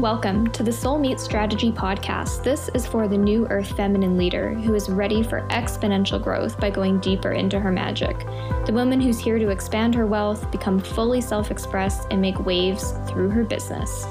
Welcome to the Soul Meet Strategy podcast. This is for the new earth feminine leader who is ready for exponential growth by going deeper into her magic. The woman who's here to expand her wealth, become fully self expressed, and make waves through her business.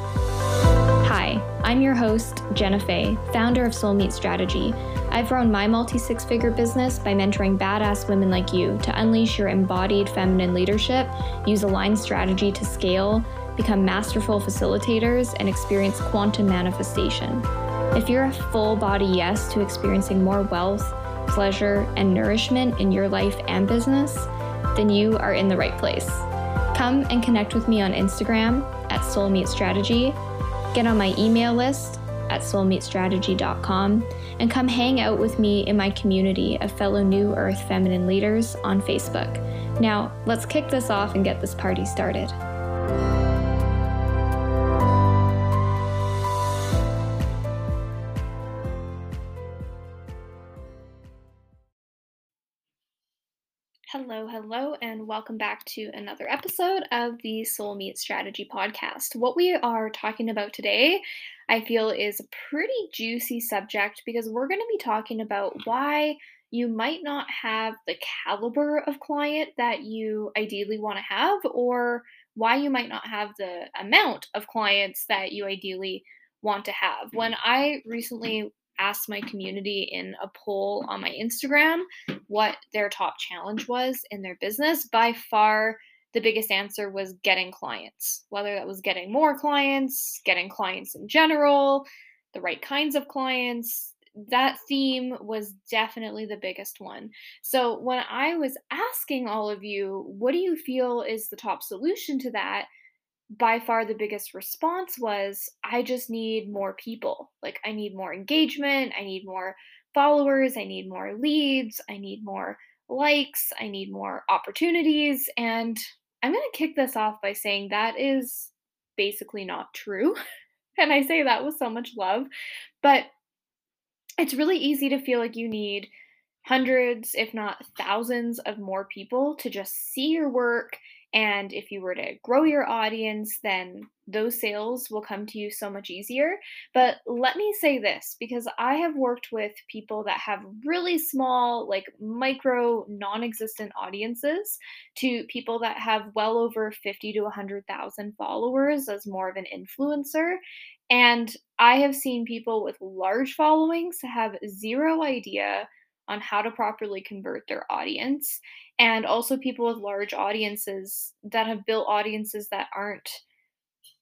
Hi, I'm your host, Jenna Fay, founder of Soul Meet Strategy. I've grown my multi six figure business by mentoring badass women like you to unleash your embodied feminine leadership, use aligned strategy to scale become masterful facilitators, and experience quantum manifestation. If you're a full body yes to experiencing more wealth, pleasure, and nourishment in your life and business, then you are in the right place. Come and connect with me on Instagram at Soulmeet Strategy, get on my email list at soulmeetstrategy.com, and come hang out with me in my community of fellow New Earth feminine leaders on Facebook. Now, let's kick this off and get this party started. Hello, and welcome back to another episode of the Soul Meet Strategy podcast. What we are talking about today, I feel, is a pretty juicy subject because we're going to be talking about why you might not have the caliber of client that you ideally want to have, or why you might not have the amount of clients that you ideally want to have. When mm-hmm. I recently asked my community in a poll on my Instagram what their top challenge was in their business, by far the biggest answer was getting clients, whether that was getting more clients, getting clients in general, the right kinds of clients. That theme was definitely the biggest one. So, when I was asking all of you, what do you feel is the top solution to that? By far the biggest response was I just need more people. Like, I need more engagement. I need more followers. I need more leads. I need more likes. I need more opportunities. And I'm going to kick this off by saying that is basically not true. and I say that with so much love. But it's really easy to feel like you need hundreds, if not thousands, of more people to just see your work and if you were to grow your audience, then those sales will come to you so much easier. But let me say this because I have worked with people that have really small, like micro, non existent audiences to people that have well over 50 to 100,000 followers as more of an influencer. And I have seen people with large followings have zero idea on how to properly convert their audience and also people with large audiences that have built audiences that aren't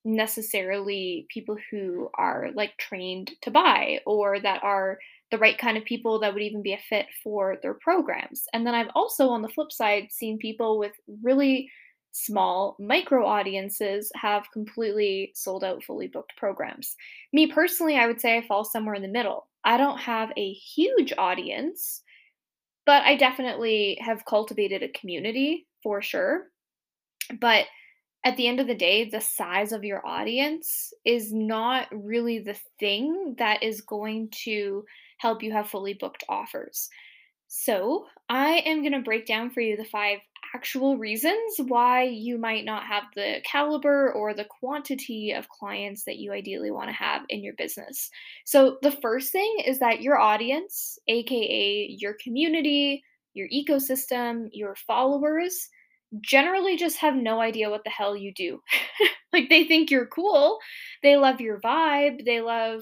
necessarily people who are like trained to buy or that are the right kind of people that would even be a fit for their programs. And then I've also on the flip side seen people with really small micro audiences have completely sold out fully booked programs. Me personally, I would say I fall somewhere in the middle. I don't have a huge audience but I definitely have cultivated a community for sure. But at the end of the day, the size of your audience is not really the thing that is going to help you have fully booked offers. So, I am going to break down for you the five actual reasons why you might not have the caliber or the quantity of clients that you ideally want to have in your business. So, the first thing is that your audience, aka your community, your ecosystem, your followers, generally just have no idea what the hell you do. like, they think you're cool, they love your vibe, they love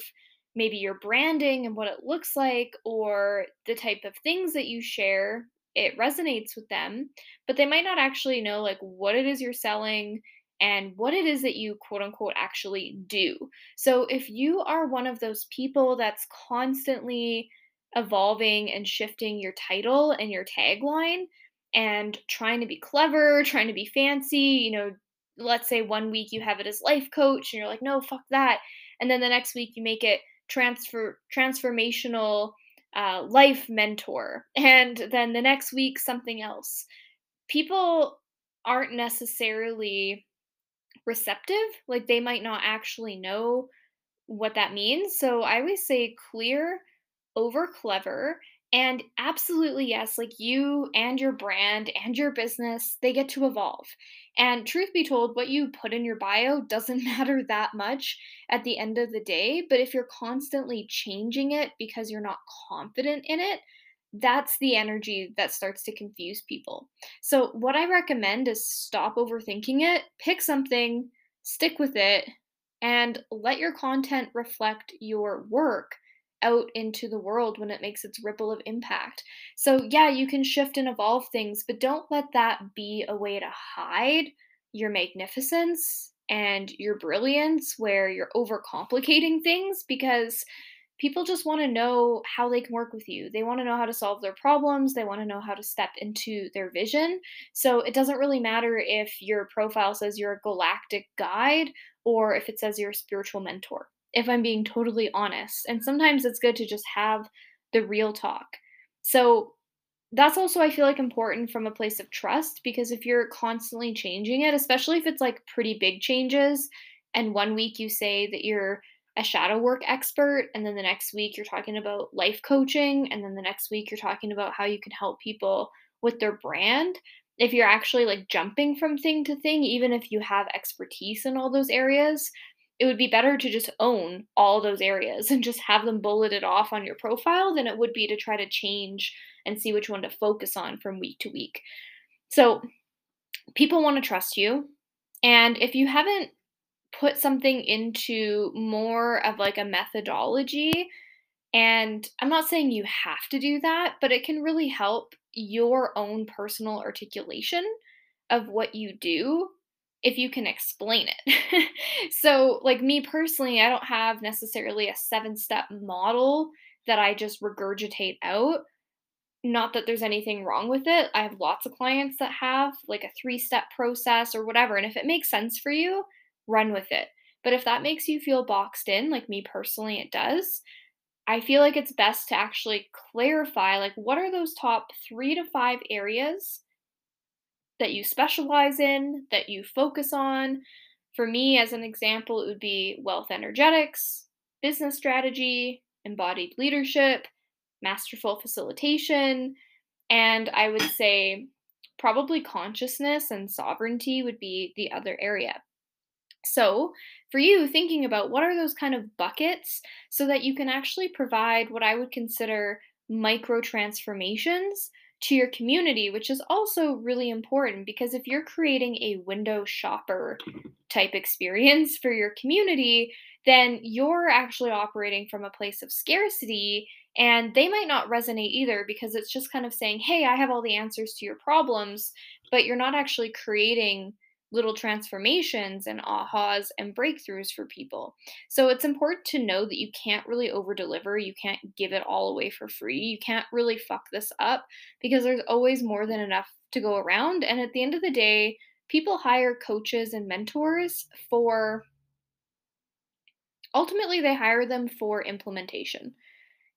maybe your branding and what it looks like, or the type of things that you share it resonates with them, but they might not actually know like what it is you're selling and what it is that you quote unquote actually do. So if you are one of those people that's constantly evolving and shifting your title and your tagline and trying to be clever, trying to be fancy, you know, let's say one week you have it as life coach and you're like, "No, fuck that." And then the next week you make it transfer transformational uh, life mentor, and then the next week, something else. People aren't necessarily receptive, like, they might not actually know what that means. So I always say clear over clever And absolutely, yes, like you and your brand and your business, they get to evolve. And truth be told, what you put in your bio doesn't matter that much at the end of the day. But if you're constantly changing it because you're not confident in it, that's the energy that starts to confuse people. So, what I recommend is stop overthinking it, pick something, stick with it, and let your content reflect your work out into the world when it makes its ripple of impact. So, yeah, you can shift and evolve things, but don't let that be a way to hide your magnificence and your brilliance where you're overcomplicating things because people just want to know how they can work with you. They want to know how to solve their problems. They want to know how to step into their vision. So it doesn't really matter if your profile says you're a galactic guide or if it says you're a spiritual mentor, if I'm being totally honest. And sometimes it's good to just have the real talk. So that's also, I feel like, important from a place of trust because if you're constantly changing it, especially if it's like pretty big changes, and one week you say that you're a shadow work expert and then the next week you're talking about life coaching and then the next week you're talking about how you can help people with their brand if you're actually like jumping from thing to thing even if you have expertise in all those areas it would be better to just own all those areas and just have them bulleted off on your profile than it would be to try to change and see which one to focus on from week to week so people want to trust you and if you haven't put something into more of like a methodology. And I'm not saying you have to do that, but it can really help your own personal articulation of what you do if you can explain it. so, like me personally, I don't have necessarily a seven step model that I just regurgitate out. Not that there's anything wrong with it. I have lots of clients that have like a three step process or whatever. And if it makes sense for you, run with it. But if that makes you feel boxed in, like me personally, it does, I feel like it's best to actually clarify like what are those top three to five areas that you specialize in, that you focus on. For me, as an example, it would be wealth energetics, business strategy, embodied leadership, masterful facilitation, and I would say probably consciousness and sovereignty would be the other area. So, for you, thinking about what are those kind of buckets so that you can actually provide what I would consider micro transformations to your community, which is also really important because if you're creating a window shopper type experience for your community, then you're actually operating from a place of scarcity and they might not resonate either because it's just kind of saying, hey, I have all the answers to your problems, but you're not actually creating little transformations and ahas and breakthroughs for people. So it's important to know that you can't really over deliver. You can't give it all away for free. You can't really fuck this up because there's always more than enough to go around. And at the end of the day, people hire coaches and mentors for ultimately, they hire them for implementation.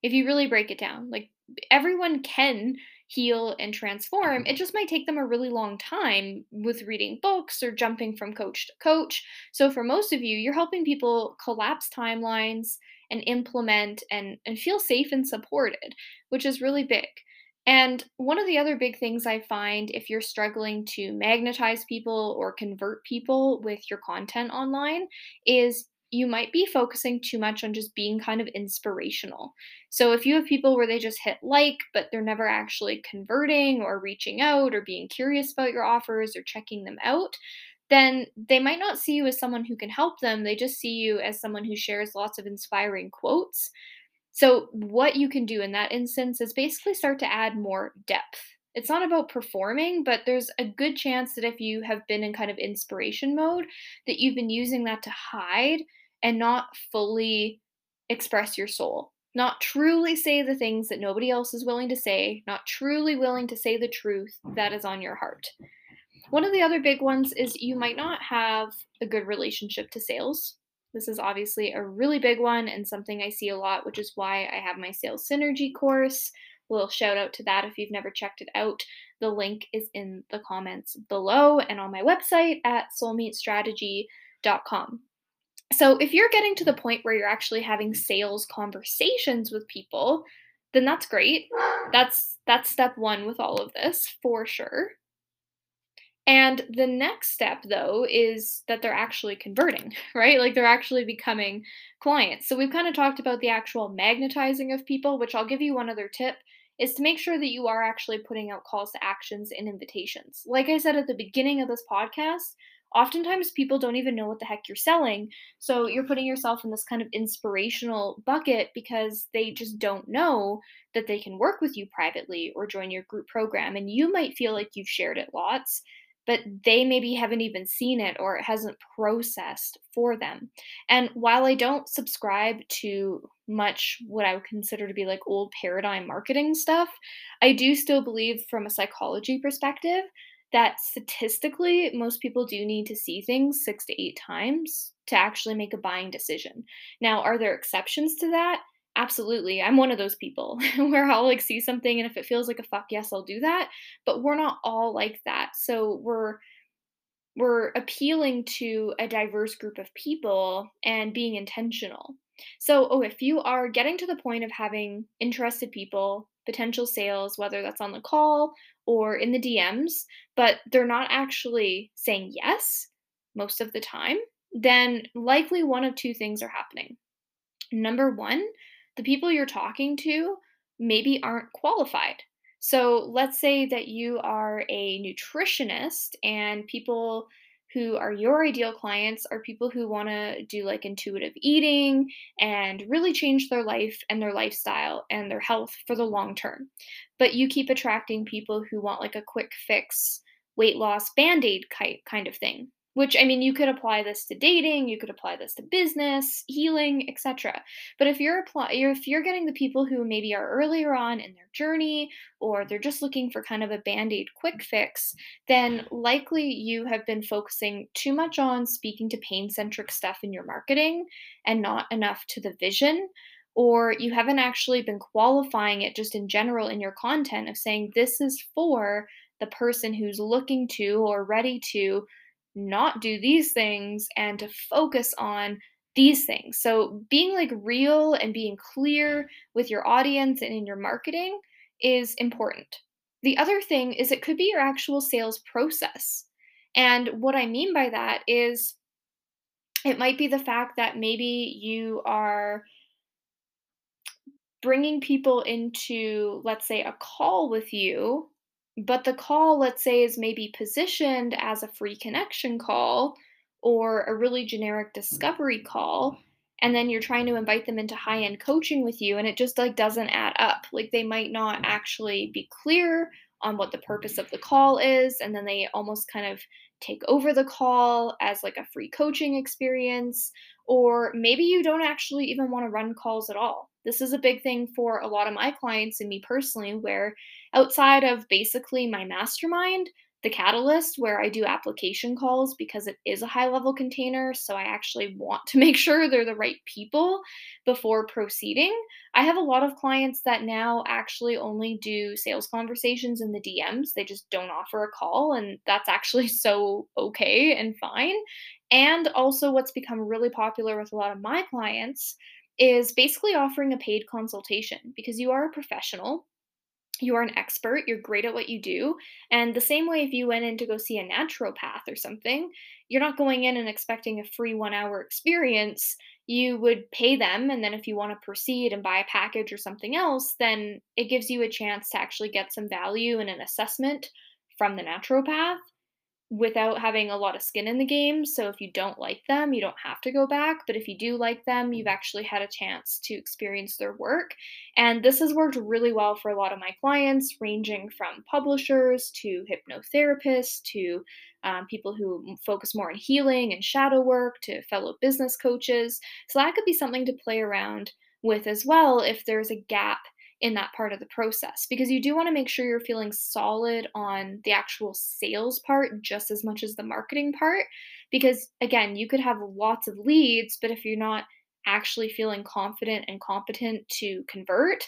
If you really break it down, like everyone can heal and transform, it just might take them a really long time with reading books or jumping from coach to coach. So, for most of you, you're helping people collapse timelines and implement and, and feel safe and supported, which is really big. And one of the other big things I find if you're struggling to magnetize people or convert people with your content online is you might be focusing too much on just being kind of inspirational. So if you have people where they just hit like, but they're never actually converting or reaching out or being curious about your offers or checking them out, then they might not see you as someone who can help them. They just see you as someone who shares lots of inspiring quotes. So, what you can do in that instance is basically start to add more depth. It's not about performing, but there's a good chance that if you have been in kind of inspiration mode, that you've been using that to hide and not fully express your soul, not truly say the things that nobody else is willing to say, not truly willing to say the truth that is on your heart. One of the other big ones is you might not have a good relationship to sales. This is obviously a really big one and something I see a lot, which is why I have my sales synergy course. Little shout out to that if you've never checked it out. The link is in the comments below and on my website at soulmeetstrategy.com. So, if you're getting to the point where you're actually having sales conversations with people, then that's great. That's that's step 1 with all of this for sure. And the next step though is that they're actually converting, right? Like they're actually becoming clients. So we've kind of talked about the actual magnetizing of people, which I'll give you one other tip is to make sure that you are actually putting out calls to actions and invitations. Like I said at the beginning of this podcast, oftentimes people don't even know what the heck you're selling. So you're putting yourself in this kind of inspirational bucket because they just don't know that they can work with you privately or join your group program. And you might feel like you've shared it lots but they maybe haven't even seen it or it hasn't processed for them. And while I don't subscribe to much what I would consider to be like old paradigm marketing stuff, I do still believe from a psychology perspective that statistically most people do need to see things 6 to 8 times to actually make a buying decision. Now, are there exceptions to that? Absolutely. I'm one of those people where I'll like see something and if it feels like a fuck yes, I'll do that. But we're not all like that. So we're we're appealing to a diverse group of people and being intentional. So, oh, if you are getting to the point of having interested people, potential sales, whether that's on the call or in the DMs, but they're not actually saying yes most of the time, then likely one of two things are happening. Number one, the people you're talking to maybe aren't qualified. So let's say that you are a nutritionist and people who are your ideal clients are people who want to do like intuitive eating and really change their life and their lifestyle and their health for the long term. But you keep attracting people who want like a quick fix weight loss band aid kind of thing. Which I mean, you could apply this to dating, you could apply this to business, healing, etc. But if you're apply, if you're getting the people who maybe are earlier on in their journey, or they're just looking for kind of a band aid quick fix, then likely you have been focusing too much on speaking to pain centric stuff in your marketing and not enough to the vision or you haven't actually been qualifying it just in general in your content of saying this is for the person who's looking to or ready to not do these things and to focus on these things. So, being like real and being clear with your audience and in your marketing is important. The other thing is it could be your actual sales process. And what I mean by that is it might be the fact that maybe you are bringing people into, let's say, a call with you but the call, let's say, is maybe positioned as a free connection call or a really generic discovery call and then you're trying to invite them into high end coaching with you and it just like doesn't add up. Like they might not actually be clear on what the purpose of the call is and then they almost kind of take over the call as like a free coaching experience or maybe you don't actually even want to run calls at all this is a big thing for a lot of my clients and me personally where outside of basically my mastermind, the Catalyst, where I do application calls because it is a high level container. So I actually want to make sure they're the right people before proceeding. I have a lot of clients that now actually only do sales conversations in the DMs. They just don't offer a call. And that's actually so okay and fine. And also, what's become really popular with a lot of my clients is basically offering a paid consultation because you are a professional you are an expert, you're great at what you do. And the same way, if you went in to go see a naturopath or something, you're not going in and expecting a free one hour experience. You would pay them. And then if you want to proceed and buy a package or something else, then it gives you a chance to actually get some value and an assessment from the naturopath without having a lot of skin in the game. So if you don't like them, you don't have to go back. But if you do like them, you've actually had a chance to experience their work. And this has worked really well for a lot of my clients, ranging from publishers to hypnotherapists to um, people who focus more on healing and shadow work to fellow business coaches. So that could be something to play around with as well if there's a gap in that part of the process because you do want to make sure you're feeling solid on the actual sales part just as much as the marketing part. Because again, you could have lots of leads, but if you're not actually feeling confident and competent to convert,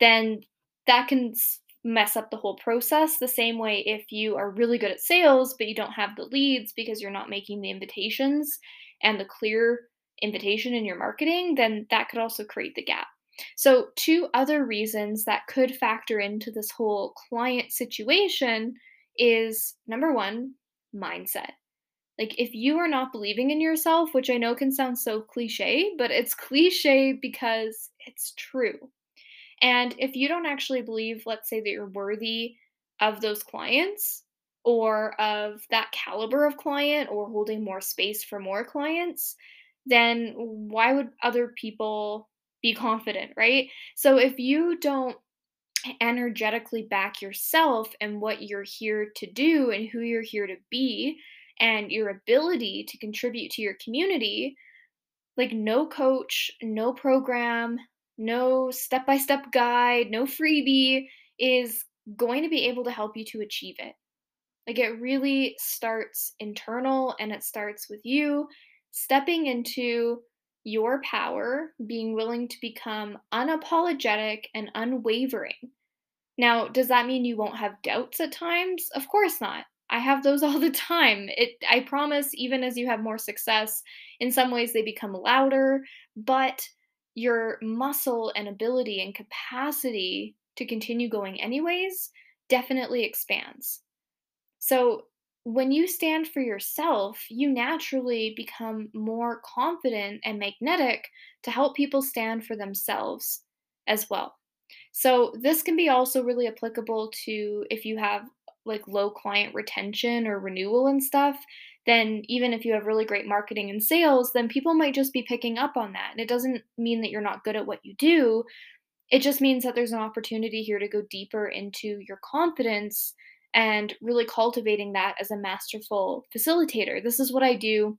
then that can mess up the whole process. The same way if you are really good at sales, but you don't have the leads because you're not making the invitations and the clear invitation in your marketing, then that could also create the gap. So, two other reasons that could factor into this whole client situation is number one, mindset. Like, if you are not believing in yourself, which I know can sound so cliche, but it's cliche because it's true. And if you don't actually believe, let's say, that you're worthy of those clients or of that caliber of client or holding more space for more clients, then why would other people be confident, right? So if you don't energetically back yourself and what you're here to do and who you're here to be and your ability to contribute to your community, like no coach, no program, no step by step guide, no freebie is going to be able to help you to achieve it. Like it really starts internal and it starts with you stepping into your power, being willing to become unapologetic and unwavering. Now, does that mean you won't have doubts at times? Of course not. I have those all the time. It I promise even as you have more success, in some ways they become louder, but your muscle and ability and capacity to continue going anyways definitely expands. So, when you stand for yourself, you naturally become more confident and magnetic to help people stand for themselves as well. So, this can be also really applicable to if you have like low client retention or renewal and stuff, then even if you have really great marketing and sales, then people might just be picking up on that. And it doesn't mean that you're not good at what you do. It just means that there's an opportunity here to go deeper into your confidence and really cultivating that as a masterful facilitator. This is what I do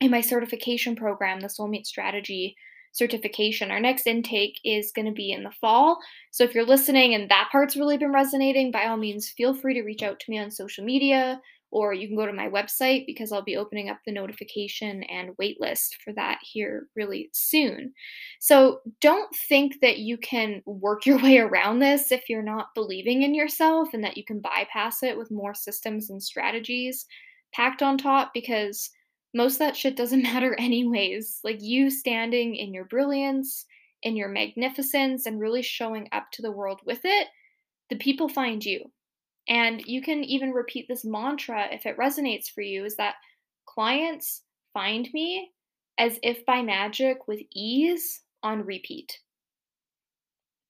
in my certification program, the Soulmate Strategy certification. Our next intake is going to be in the fall. So if you're listening and that part's really been resonating, by all means, feel free to reach out to me on social media or you can go to my website because I'll be opening up the notification and waitlist for that here really soon. So don't think that you can work your way around this if you're not believing in yourself and that you can bypass it with more systems and strategies packed on top because most of that shit doesn't matter anyways. Like you standing in your brilliance, in your magnificence, and really showing up to the world with it, the people find you. And you can even repeat this mantra if it resonates for you is that clients find me as if by magic with ease on repeat.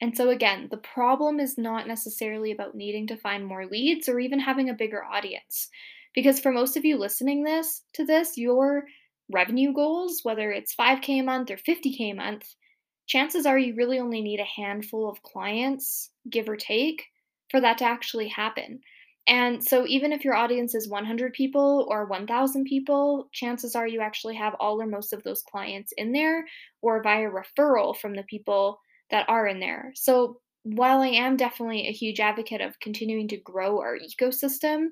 And so, again, the problem is not necessarily about needing to find more leads or even having a bigger audience. Because for most of you listening this to this, your revenue goals, whether it's 5k a month or 50k a month, chances are you really only need a handful of clients, give or take, for that to actually happen. And so, even if your audience is 100 people or 1,000 people, chances are you actually have all or most of those clients in there or via referral from the people that are in there. So, while I am definitely a huge advocate of continuing to grow our ecosystem,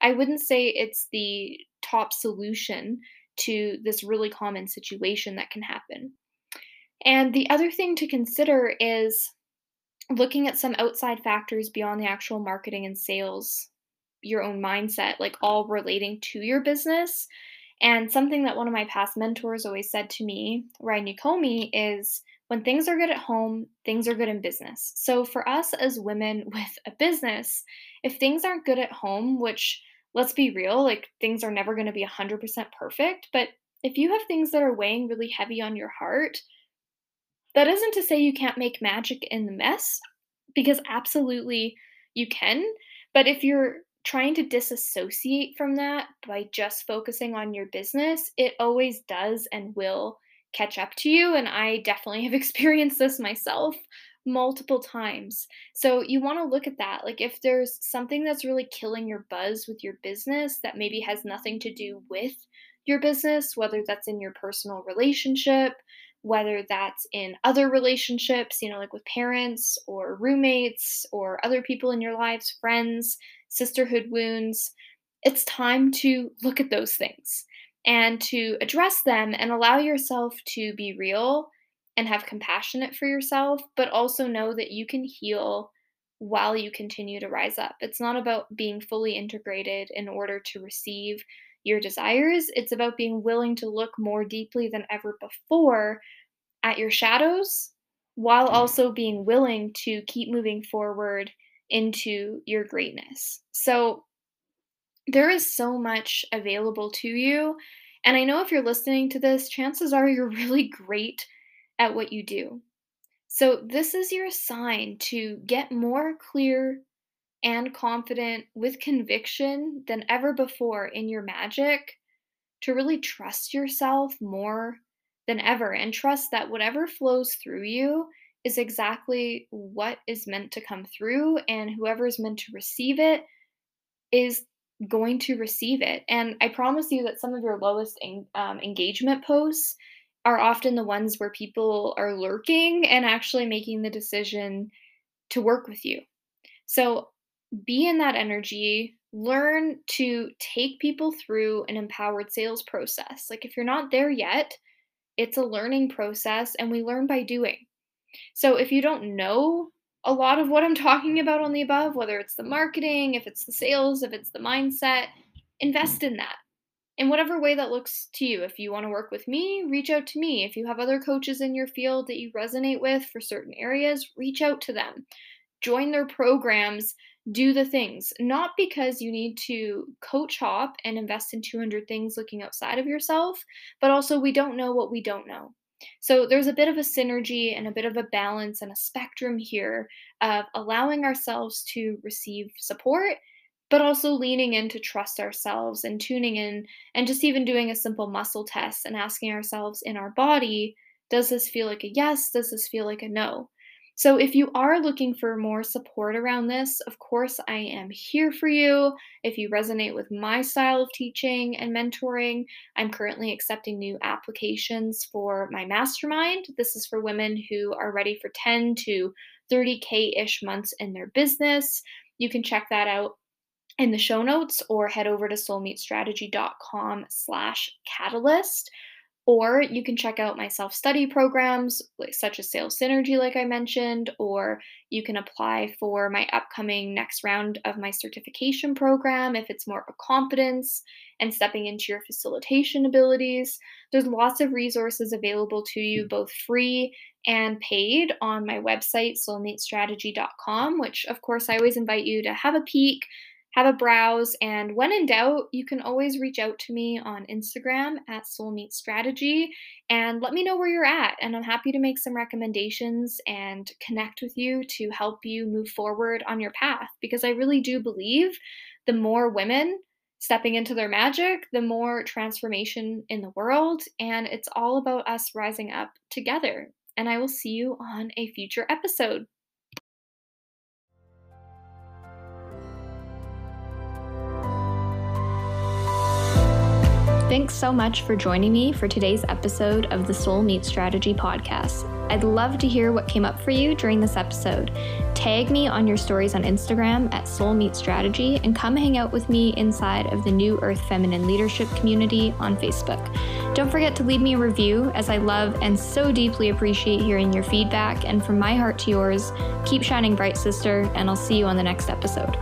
I wouldn't say it's the top solution to this really common situation that can happen. And the other thing to consider is looking at some outside factors beyond the actual marketing and sales, your own mindset, like all relating to your business. And something that one of my past mentors always said to me, Ryan Ukomi, is when things are good at home, things are good in business. So for us as women with a business, if things aren't good at home, which let's be real, like things are never going to be 100% perfect, but if you have things that are weighing really heavy on your heart, that isn't to say you can't make magic in the mess, because absolutely you can. But if you're trying to disassociate from that by just focusing on your business, it always does and will catch up to you. And I definitely have experienced this myself multiple times. So you want to look at that. Like if there's something that's really killing your buzz with your business that maybe has nothing to do with your business, whether that's in your personal relationship, whether that's in other relationships, you know, like with parents or roommates or other people in your lives, friends, sisterhood wounds, it's time to look at those things and to address them and allow yourself to be real and have compassionate for yourself, but also know that you can heal while you continue to rise up. It's not about being fully integrated in order to receive your desires. It's about being willing to look more deeply than ever before at your shadows while mm. also being willing to keep moving forward into your greatness. So there is so much available to you. And I know if you're listening to this, chances are you're really great at what you do. So, this is your sign to get more clear and confident with conviction than ever before in your magic, to really trust yourself more than ever and trust that whatever flows through you is exactly what is meant to come through, and whoever is meant to receive it is going to receive it. And I promise you that some of your lowest en- um, engagement posts are often the ones where people are lurking and actually making the decision to work with you. So be in that energy, learn to take people through an empowered sales process. Like if you're not there yet, it's a learning process and we learn by doing. So if you don't know a lot of what I'm talking about on the above, whether it's the marketing, if it's the sales, if it's the mindset, invest in that in whatever way that looks to you. If you want to work with me, reach out to me. If you have other coaches in your field that you resonate with for certain areas, reach out to them. Join their programs, do the things. Not because you need to coach hop and invest in 200 things looking outside of yourself, but also we don't know what we don't know. So there's a bit of a synergy and a bit of a balance and a spectrum here of allowing ourselves to receive support but also leaning in to trust ourselves and tuning in and just even doing a simple muscle test and asking ourselves in our body does this feel like a yes? Does this feel like a no? So, if you are looking for more support around this, of course, I am here for you. If you resonate with my style of teaching and mentoring, I'm currently accepting new applications for my mastermind. This is for women who are ready for 10 to 30K ish months in their business. You can check that out in the show notes or head over to soulmatestrategy.com slash catalyst or you can check out my self study programs, such as Sales Synergy, like I mentioned, or you can apply for my upcoming next round of my certification program if it's more of a confidence and stepping into your facilitation abilities. There's lots of resources available to you, both free and paid, on my website, soulmatestrategy.com, which, of course, I always invite you to have a peek have a browse. And when in doubt, you can always reach out to me on Instagram at Soulmate Strategy and let me know where you're at. And I'm happy to make some recommendations and connect with you to help you move forward on your path because I really do believe the more women stepping into their magic, the more transformation in the world. And it's all about us rising up together. And I will see you on a future episode. Thanks so much for joining me for today's episode of the Soul Meet Strategy podcast. I'd love to hear what came up for you during this episode. Tag me on your stories on Instagram at Soul Meet Strategy and come hang out with me inside of the New Earth Feminine Leadership community on Facebook. Don't forget to leave me a review as I love and so deeply appreciate hearing your feedback. And from my heart to yours, keep shining bright, sister, and I'll see you on the next episode.